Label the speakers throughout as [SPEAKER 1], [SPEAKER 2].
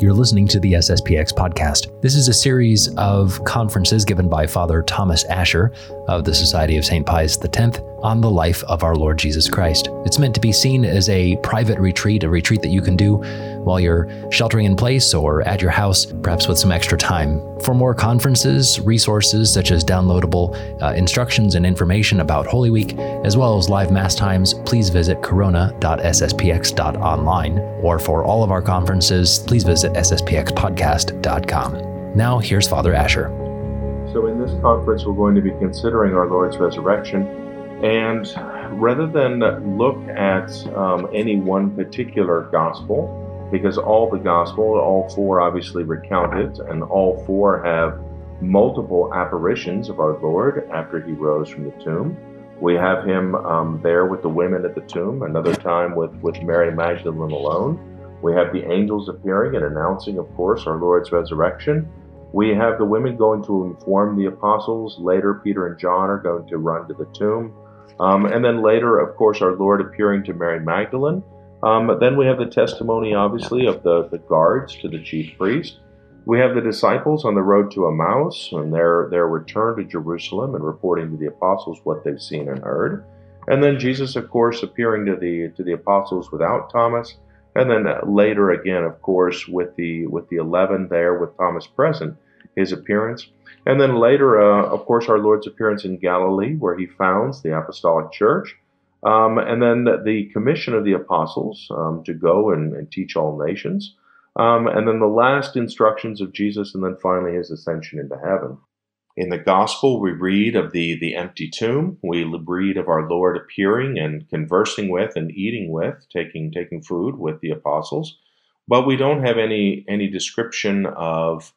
[SPEAKER 1] You're listening to the SSPX podcast. This is a series of conferences given by Father Thomas Asher of the Society of St. Pius X on the life of our Lord Jesus Christ. It's meant to be seen as a private retreat, a retreat that you can do while you're sheltering in place or at your house, perhaps with some extra time. For more conferences, resources such as downloadable uh, instructions and information about Holy Week, as well as live Mass times, please visit corona.sspx.online. Or for all of our conferences, please visit sspxpodcast.com. Now, here's Father Asher.
[SPEAKER 2] So, in this conference, we're going to be considering our Lord's resurrection and rather than look at um, any one particular gospel, because all the gospel, all four obviously recount it, and all four have multiple apparitions of our Lord after he rose from the tomb. We have him um, there with the women at the tomb, another time with, with Mary Magdalene alone. We have the angels appearing and announcing, of course, our Lord's resurrection. We have the women going to inform the apostles. Later, Peter and John are going to run to the tomb. Um, and then later, of course, our Lord appearing to Mary Magdalene. Um, then we have the testimony, obviously, of the, the guards to the chief priest. We have the disciples on the road to Emmaus and their, their return to Jerusalem and reporting to the apostles what they've seen and heard. And then Jesus, of course, appearing to the to the apostles without Thomas, and then later again, of course, with the with the eleven there with Thomas present, his appearance. And then later, uh, of course, our Lord's appearance in Galilee, where he founds the apostolic church. Um, and then the commission of the apostles um, to go and, and, teach all nations. Um, and then the last instructions of Jesus, and then finally his ascension into heaven. In the gospel, we read of the, the empty tomb. We read of our Lord appearing and conversing with and eating with, taking, taking food with the apostles. But we don't have any, any description of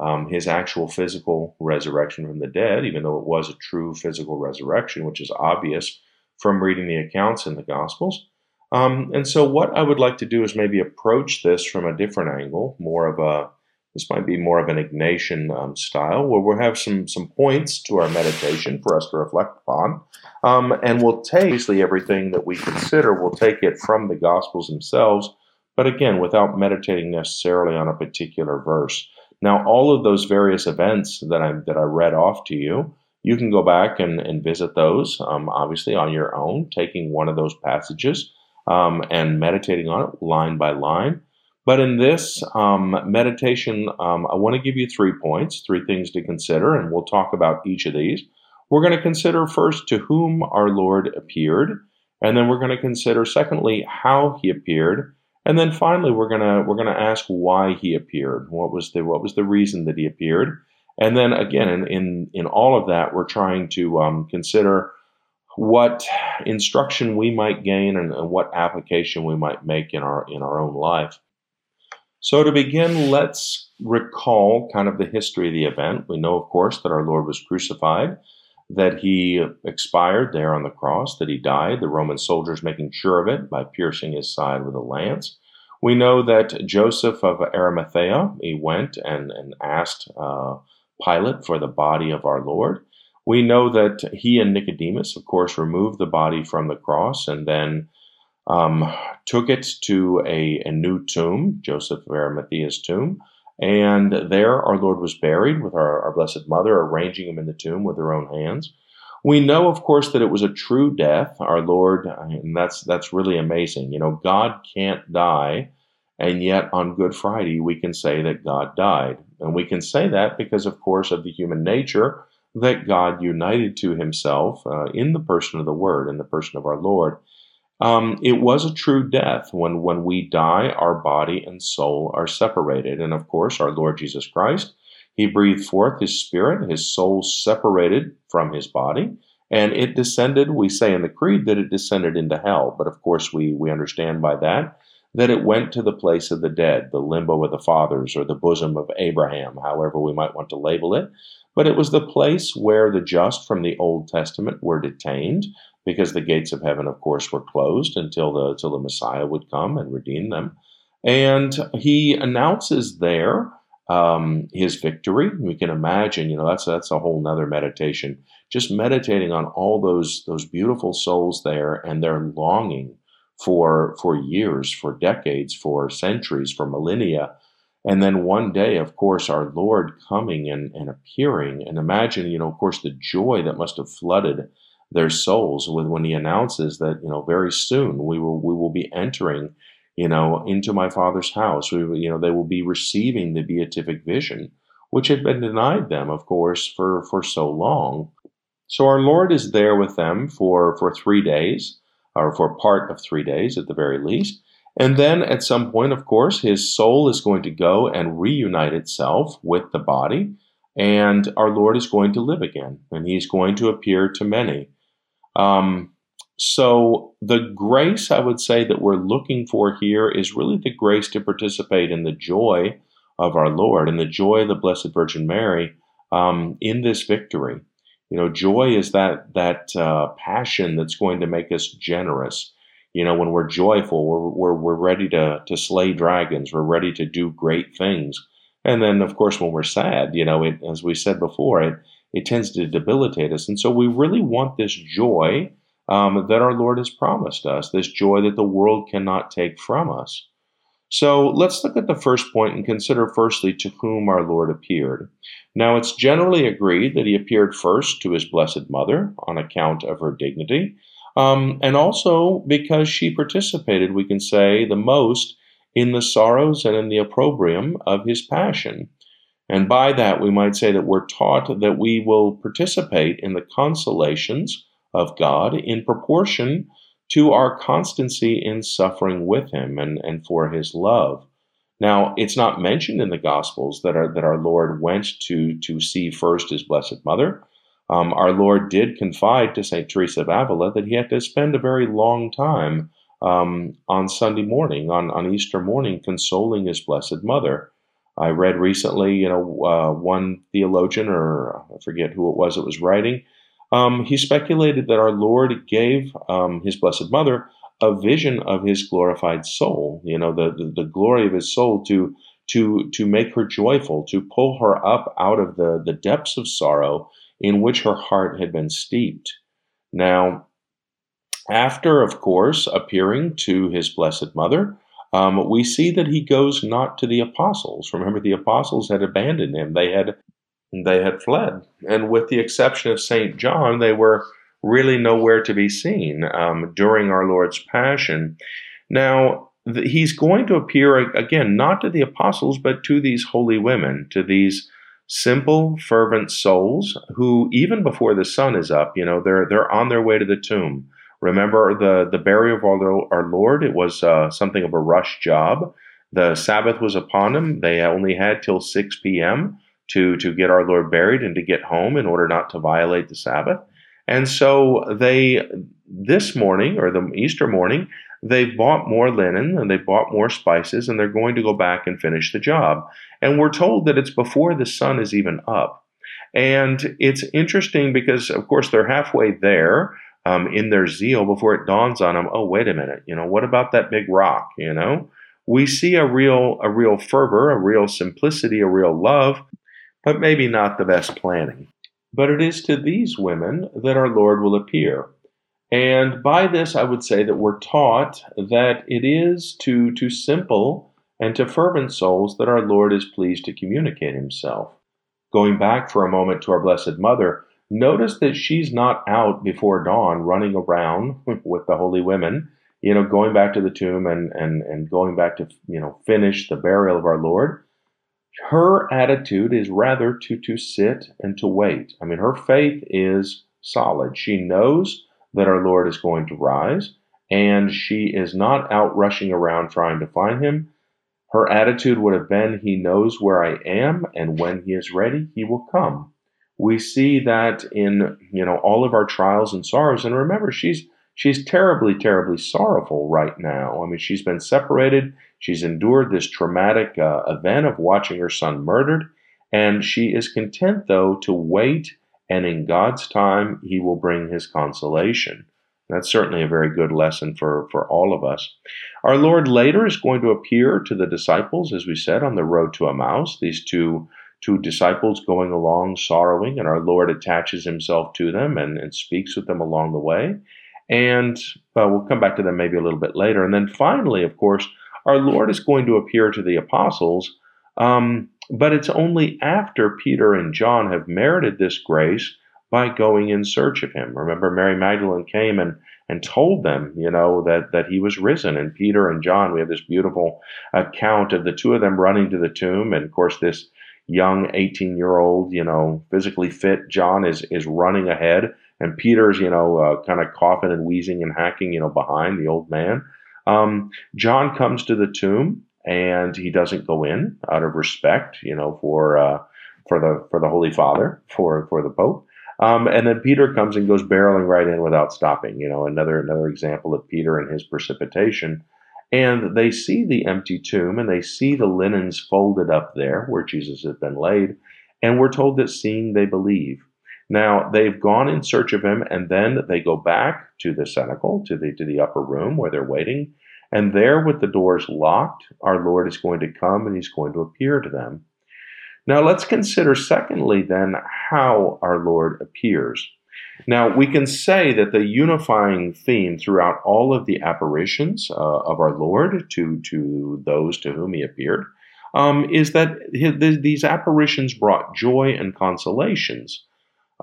[SPEAKER 2] um, his actual physical resurrection from the dead, even though it was a true physical resurrection, which is obvious from reading the accounts in the Gospels. Um, and so, what I would like to do is maybe approach this from a different angle, more of a this might be more of an Ignatian um, style, where we'll have some some points to our meditation for us to reflect upon, um, and we'll take basically everything that we consider. We'll take it from the Gospels themselves, but again, without meditating necessarily on a particular verse. Now, all of those various events that I that I read off to you, you can go back and, and visit those, um, obviously on your own, taking one of those passages um, and meditating on it line by line. But in this um, meditation, um, I want to give you three points, three things to consider, and we'll talk about each of these. We're going to consider first to whom our Lord appeared, and then we're going to consider secondly how he appeared, and then finally, we're gonna we're gonna ask why he appeared. What was the what was the reason that he appeared? And then again, in in, in all of that, we're trying to um, consider what instruction we might gain and, and what application we might make in our in our own life. So to begin, let's recall kind of the history of the event. We know, of course, that our Lord was crucified that he expired there on the cross, that he died, the Roman soldiers making sure of it by piercing his side with a lance. We know that Joseph of Arimathea, he went and, and asked uh, Pilate for the body of our Lord. We know that he and Nicodemus, of course, removed the body from the cross and then um, took it to a, a new tomb, Joseph of Arimathea's tomb, and there our Lord was buried with our, our Blessed Mother arranging him in the tomb with her own hands. We know, of course, that it was a true death. Our Lord, and that's that's really amazing. You know, God can't die, and yet on Good Friday we can say that God died, and we can say that because, of course, of the human nature that God united to Himself uh, in the person of the Word, in the person of our Lord. Um, it was a true death. When, when we die, our body and soul are separated. And of course, our Lord Jesus Christ, He breathed forth His Spirit, His soul separated from His body, and it descended. We say in the Creed that it descended into hell. But of course, we, we understand by that that it went to the place of the dead, the limbo of the fathers, or the bosom of Abraham, however we might want to label it. But it was the place where the just from the Old Testament were detained, because the gates of heaven, of course, were closed until the until the Messiah would come and redeem them. And he announces there um, his victory. We can imagine, you know, that's that's a whole nother meditation. Just meditating on all those those beautiful souls there and their longing for for years, for decades, for centuries, for millennia, And then one day, of course, our Lord coming and, and appearing. And imagine, you know, of course, the joy that must have flooded their souls with when he announces that, you know, very soon we will we will be entering, you know, into my father's house. We, you know, they will be receiving the beatific vision, which had been denied them, of course, for, for so long. So our Lord is there with them for, for three days, or for part of three days at the very least. And then at some point, of course, his soul is going to go and reunite itself with the body, and our Lord is going to live again, and he's going to appear to many. Um, so, the grace I would say that we're looking for here is really the grace to participate in the joy of our Lord and the joy of the Blessed Virgin Mary um, in this victory. You know, joy is that that uh, passion that's going to make us generous you know, when we're joyful, we're, we're, we're ready to, to slay dragons, we're ready to do great things. And then, of course, when we're sad, you know, it, as we said before, it, it tends to debilitate us. And so we really want this joy um, that our Lord has promised us, this joy that the world cannot take from us. So let's look at the first point and consider firstly to whom our Lord appeared. Now, it's generally agreed that he appeared first to his Blessed Mother on account of her dignity, um, and also because she participated, we can say, the most in the sorrows and in the opprobrium of his passion. And by that, we might say that we're taught that we will participate in the consolations of God in proportion to our constancy in suffering with him and, and for his love. Now, it's not mentioned in the Gospels that our, that our Lord went to, to see first his Blessed Mother, um, our Lord did confide to St. Teresa of Avila that he had to spend a very long time um, on Sunday morning, on, on Easter morning, consoling his Blessed Mother. I read recently, you know, uh, one theologian, or I forget who it was that was writing, um, he speculated that our Lord gave um, his Blessed Mother a vision of his glorified soul, you know, the, the, the glory of his soul to to to make her joyful, to pull her up out of the, the depths of sorrow in which her heart had been steeped. Now, after, of course, appearing to his Blessed Mother, um, we see that he goes not to the apostles. Remember, the apostles had abandoned him; they had they had fled, and with the exception of Saint John, they were really nowhere to be seen um, during our Lord's Passion. Now, he's going to appear again, not to the apostles, but to these holy women, to these simple, fervent souls who, even before the sun is up, you know, they're they're on their way to the tomb. Remember the the burial of our, Lord; it was uh, something of a rush job. The Sabbath was upon them; they only had till six p.m. to to get our Lord buried and to get home in order not to violate the Sabbath. And so they this morning or the Easter morning they've bought more linen and they've bought more spices and they're going to go back and finish the job. And we're told that it's before the sun is even up. And it's interesting because, of course, they're halfway there um, in their zeal before it dawns on them. Oh, wait a minute. You know, what about that big rock? You know, we see a real, a real fervor, a real simplicity, a real love, but maybe not the best planning. But it is to these women that our Lord will appear. And by this, I would say that we're taught that it is to, to simple and to fervent souls that our Lord is pleased to communicate himself. Going back for a moment to our Blessed Mother, notice that she's not out before dawn running around with the holy women, you know, going back to the tomb and, and, and going back to, you know, finish the burial of our Lord. Her attitude is rather to, to sit and to wait. I mean, her faith is solid. She knows that our Lord is going to rise, and she is not out rushing around trying to find him. Her attitude would have been, He knows where I am, and when He is ready, He will come. We see that in you know all of our trials and sorrows. And remember, she's she's terribly, terribly sorrowful right now. I mean, she's been separated. She's endured this traumatic uh, event of watching her son murdered, and she is content though to wait and in God's time, He will bring His consolation. That's certainly a very good lesson for, for all of us. Our Lord later is going to appear to the disciples, as we said, on the road to Emmaus, these two, two disciples going along sorrowing, and our Lord attaches himself to them and, and speaks with them along the way. And uh, we'll come back to them maybe a little bit later. And then finally, of course, our Lord is going to appear to the apostles Um, but it's only after Peter and John have merited this grace by going in search of him. Remember, Mary Magdalene came and, and told them, you know, that, that he was risen. And Peter and John, we have this beautiful account of the two of them running to the tomb. And of course, this young 18 year old, you know, physically fit John is, is running ahead. And Peter's, you know, uh, kind of coughing and wheezing and hacking, you know, behind the old man. Um, John comes to the tomb and he doesn't go in out of respect, you know, for uh, for the for the Holy Father, for for the Pope. Um, and then Peter comes and goes barreling right in without stopping. You know, another another example of Peter and his precipitation. And they see the empty tomb and they see the linens folded up there where Jesus had been laid. And we're told that seeing they believe. Now they've gone in search of him, and then they go back to the cenacle, to the to the upper room where they're waiting. And there, with the doors locked, our Lord is going to come and he's going to appear to them. Now, let's consider, secondly, then, how our Lord appears. Now, we can say that the unifying theme throughout all of the apparitions uh, of our Lord to, to those to whom he appeared um, is that his, these apparitions brought joy and consolations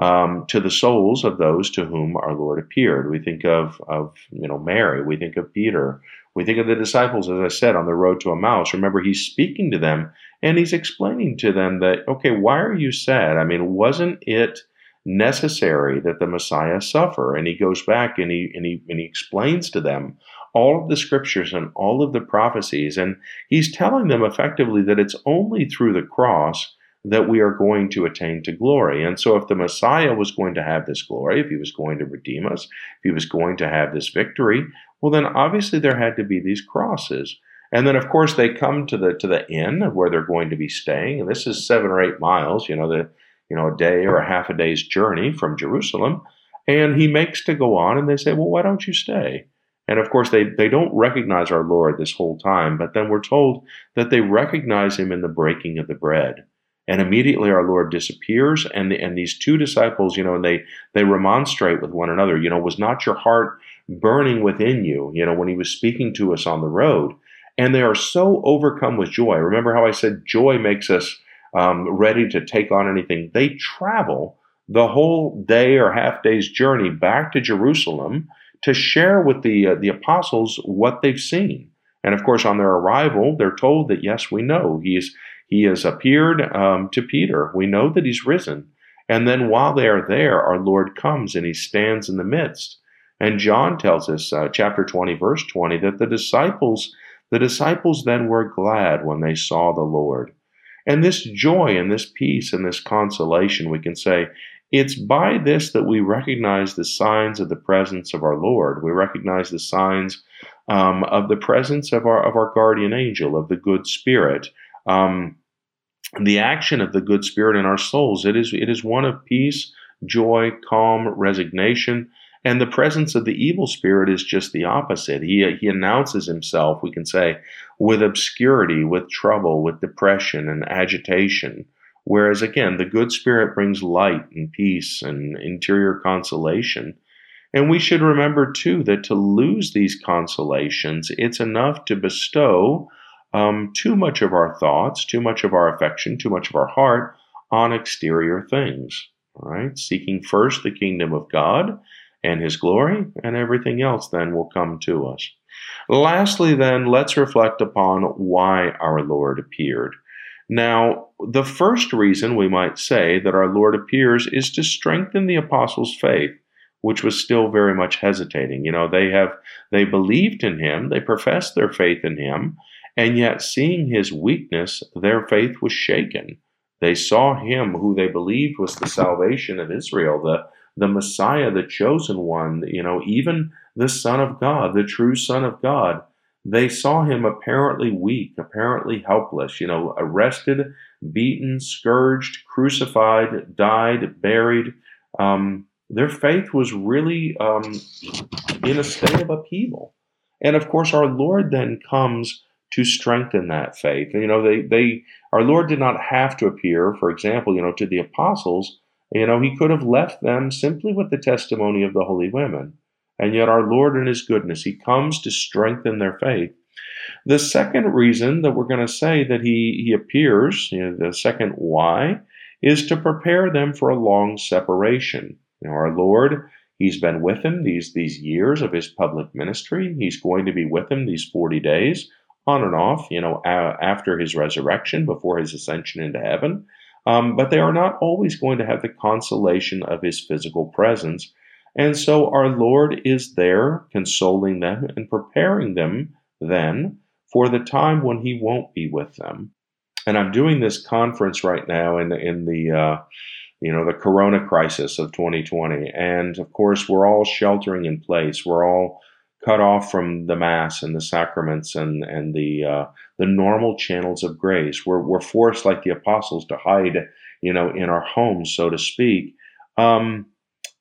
[SPEAKER 2] um, to the souls of those to whom our Lord appeared. We think of, of you know Mary, we think of Peter, we think of the disciples, as I said, on the road to Emmaus. Remember, he's speaking to them and he's explaining to them that, okay, why are you sad? I mean, wasn't it necessary that the Messiah suffer? And he goes back and he and he and he explains to them all of the scriptures and all of the prophecies, and he's telling them effectively that it's only through the cross that we are going to attain to glory. And so, if the Messiah was going to have this glory, if he was going to redeem us, if he was going to have this victory, well, then obviously there had to be these crosses. And then, of course, they come to the to the inn where they're going to be staying, and this is seven or eight miles, you know, the you know a day or a half a day's journey from Jerusalem. And he makes to go on, and they say, "Well, why don't you stay?" And of course, they, they don't recognize our Lord this whole time, but then we're told that they recognize him in the breaking of the bread. And immediately our Lord disappears, and the, and these two disciples, you know, and they they remonstrate with one another. You know, was not your heart burning within you? You know, when he was speaking to us on the road, and they are so overcome with joy. Remember how I said joy makes us um, ready to take on anything. They travel the whole day or half day's journey back to Jerusalem to share with the uh, the apostles what they've seen. And of course, on their arrival, they're told that yes, we know he's he has appeared um, to Peter. We know that he's risen. And then while they are there, our Lord comes and he stands in the midst. And John tells us, uh, chapter 20, verse 20, that the disciples, the disciples then were glad when they saw the Lord. And this joy and this peace and this consolation, we can say, it's by this that we recognize the signs of the presence of our Lord. We recognize the signs um, of the presence of our of our guardian angel, of the good spirit, um, the action of the good spirit in our souls. It is it is one of peace, joy, calm, resignation. And the presence of the evil spirit is just the opposite. He, he announces himself, we can say, with obscurity, with trouble, with depression and agitation. Whereas again, the good spirit brings light and peace and interior consolation. And we should remember too that to lose these consolations, it's enough to bestow um, too much of our thoughts, too much of our affection, too much of our heart on exterior things. All right, seeking first the kingdom of God and his glory, and everything else then will come to us. Lastly, then, let's reflect upon why our Lord appeared. Now, the first reason we might say that our Lord appears is to strengthen the apostles' faith, which was still very much hesitating. You know, they have they believed in him, they professed their faith in him, and yet, seeing his weakness, their faith was shaken. They saw him who they believed was the salvation of Israel, the, the Messiah, the chosen one, you know, even the Son of God, the true Son of God. They saw him apparently weak, apparently helpless, you know, arrested, beaten, scourged, crucified, died, buried. Um, their faith was really um, in a state of upheaval. And of course, our Lord then comes to strengthen that faith. You know, they they our Lord did not have to appear, for example, you know, to the apostles. You know, he could have left them simply with the testimony of the holy women. And yet our Lord in his goodness, he comes to strengthen their faith. The second reason that we're going to say that he, he appears, you know, the second why, is to prepare them for a long separation. You know, our Lord, He's been with them these, these years of His public ministry. He's going to be with them these 40 days, on and off, you know, after His resurrection, before His ascension into heaven. Um, but they are not always going to have the consolation of His physical presence. And so our Lord is there consoling them and preparing them then for the time when He won't be with them and I'm doing this conference right now in in the uh, you know the Corona crisis of 2020, and of course we're all sheltering in place. We're all cut off from the mass and the sacraments and and the uh, the normal channels of grace. We're we're forced, like the apostles, to hide, you know, in our homes, so to speak. Um,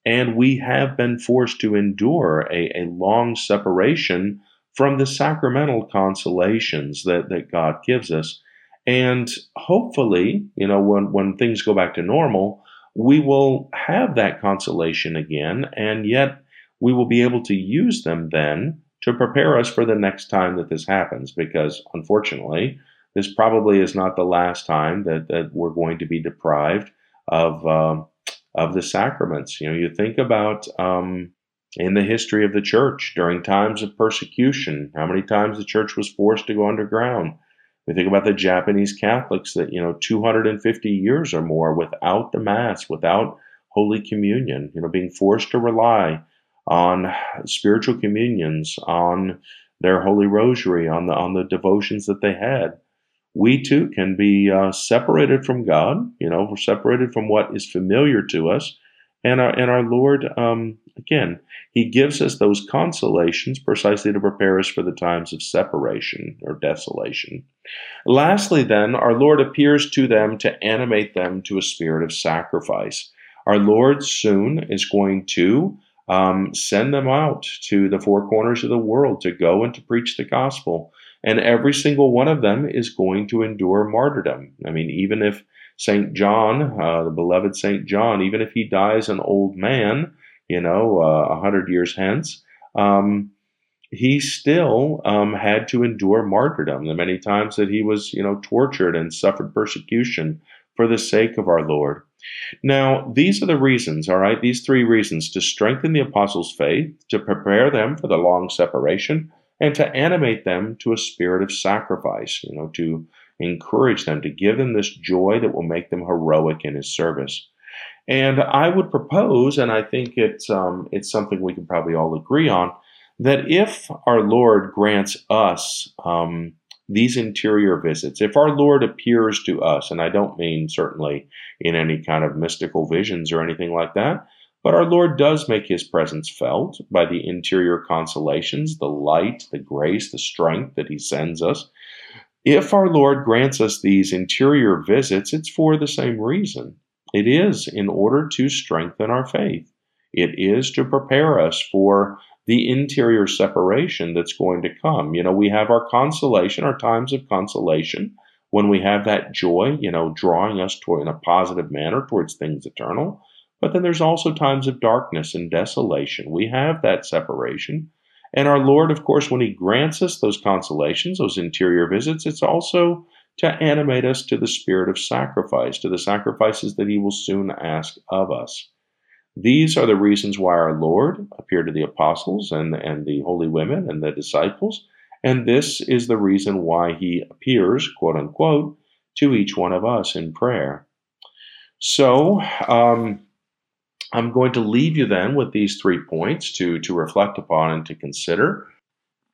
[SPEAKER 2] and we have been forced to endure a, a long separation from the sacramental consolations that, that God gives us. And hopefully, you know, when, when things go back to normal, we will have that consolation again, and yet we will be able to use them then to prepare us for the next time that this happens, because unfortunately, this probably is not the last time that, that we're going to be deprived of, uh, of the sacraments. You know, you think about um, in the history of the church during times of persecution, how many times the church was forced to go underground we think about the Japanese Catholics that, you know, 250 years or more without the Mass, without Holy Communion, you know, being forced to rely on spiritual communions, on their Holy Rosary, on the, on the devotions that they had. We too can be uh, separated from God, you know, we're separated from what is familiar to us. And our, and our Lord, um, again, He gives us those consolations precisely to prepare us for the times of separation or desolation. Lastly, then, our Lord appears to them to animate them to a spirit of sacrifice. Our Lord soon is going to um, send them out to the four corners of the world to go and to preach the gospel. And every single one of them is going to endure martyrdom. I mean, even if St. John, uh, the beloved St. John, even if he dies an old man, you know, uh, a uh, hundred years hence, um, he still um, had to endure martyrdom. The many times that he was, you know, tortured and suffered persecution for the sake of our Lord. Now, these are the reasons, all right, these three reasons to strengthen the apostles' faith, to prepare them for the long separation, and to animate them to a spirit of sacrifice, you know, to encourage them, to give them this joy that will make them heroic in his service. And I would propose, and I think it's um, it's something we can probably all agree on, that if our Lord grants us um, these interior visits, if our Lord appears to us, and I don't mean certainly in any kind of mystical visions or anything like that, but our Lord does make his presence felt by the interior consolations, the light, the grace, the strength that he sends us. If our Lord grants us these interior visits, it's for the same reason. It is in order to strengthen our faith. It is to prepare us for the interior separation that's going to come. You know, we have our consolation, our times of consolation, when we have that joy, you know, drawing us toward in a positive manner towards things eternal. But then there's also times of darkness and desolation. We have that separation. And our Lord, of course, when He grants us those consolations, those interior visits, it's also to animate us to the spirit of sacrifice, to the sacrifices that He will soon ask of us. These are the reasons why our Lord appeared to the apostles and, and the holy women and the disciples. And this is the reason why he appears, quote unquote, to each one of us in prayer. So, um, I'm going to leave you then with these three points to, to reflect upon and to consider.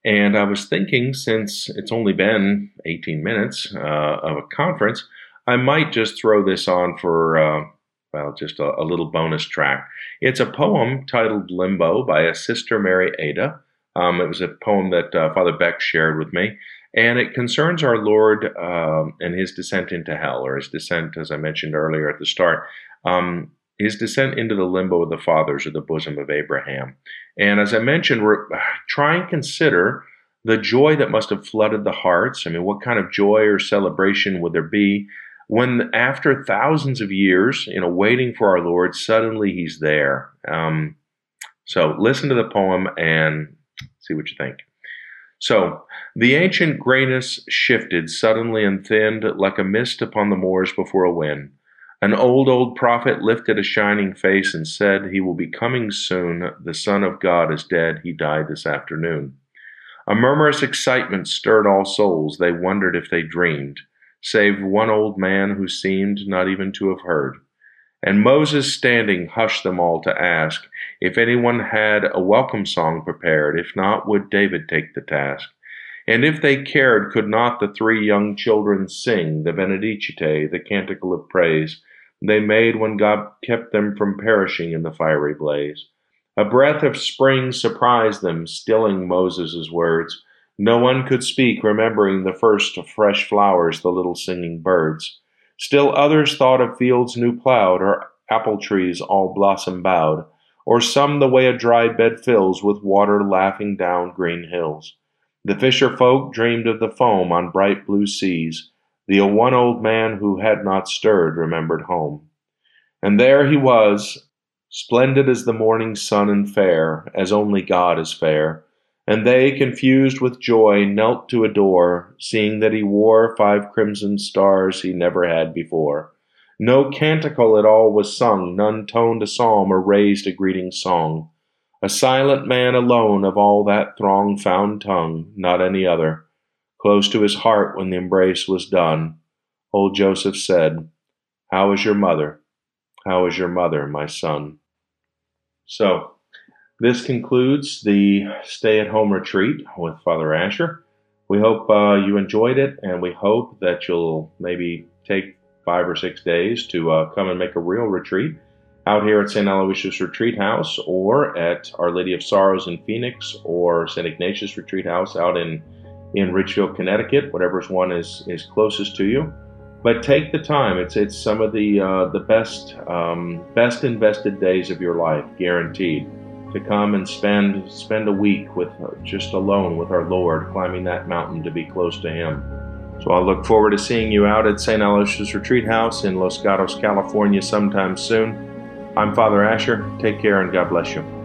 [SPEAKER 2] And I was thinking, since it's only been 18 minutes uh, of a conference, I might just throw this on for uh, well, just a, a, little bonus track. It's a poem titled Limbo by a sister, Mary Ada. Um, it was a poem that uh, Father Beck shared with me, and it concerns our Lord um, and his descent into hell, or his descent, as I mentioned earlier at the start, um, his descent into the limbo of the fathers or the bosom of Abraham. And as I mentioned, we're, try and consider the joy that must have flooded the hearts. I mean, what kind of joy or celebration would there be when after thousands of years, you know, waiting for our Lord, suddenly he's there. Um, so listen to the poem and see what you think. So, the ancient grayness shifted suddenly and thinned like a mist upon the moors before a wind. An old, old prophet lifted a shining face and said, He will be coming soon. The Son of God is dead. He died this afternoon. A murmurous excitement stirred all souls. They wondered if they dreamed, save one old man who seemed not even to have heard. And Moses, standing, hushed them all to ask if anyone had a welcome song prepared. If not, would David take the task? And if they cared, could not the three young children sing the Benedicite, the canticle of praise they made when God kept them from perishing in the fiery blaze? A breath of spring surprised them, stilling Moses' words. No one could speak, remembering the first fresh flowers, the little singing birds. Still others thought of fields new plowed, or apple trees all blossom bowed, or some the way a dry bed fills with water laughing down green hills. The fisher folk dreamed of the foam on bright blue seas. The one old man who had not stirred remembered home. And there he was, splendid as the morning sun and fair, as only God is fair, and they, confused with joy, knelt to adore, seeing that he wore five crimson stars he never had before. No canticle at all was sung, none toned a psalm or raised a greeting song. A silent man alone of all that throng found tongue, not any other. Close to his heart when the embrace was done, old Joseph said, How is your mother? How is your mother, my son? So, this concludes the stay at home retreat with Father Asher. We hope uh, you enjoyed it, and we hope that you'll maybe take five or six days to uh, come and make a real retreat out here at St. Aloysius Retreat House or at Our Lady of Sorrows in Phoenix or St. Ignatius Retreat House out in, in Ridgefield, Connecticut, whatever one is, is closest to you. But take the time. It's it's some of the uh, the best um, best invested days of your life, guaranteed to come and spend spend a week with just alone with our Lord, climbing that mountain to be close to Him. So I look forward to seeing you out at St. Aloysius Retreat House in Los Gatos, California sometime soon. I'm Father Asher. Take care and God bless you.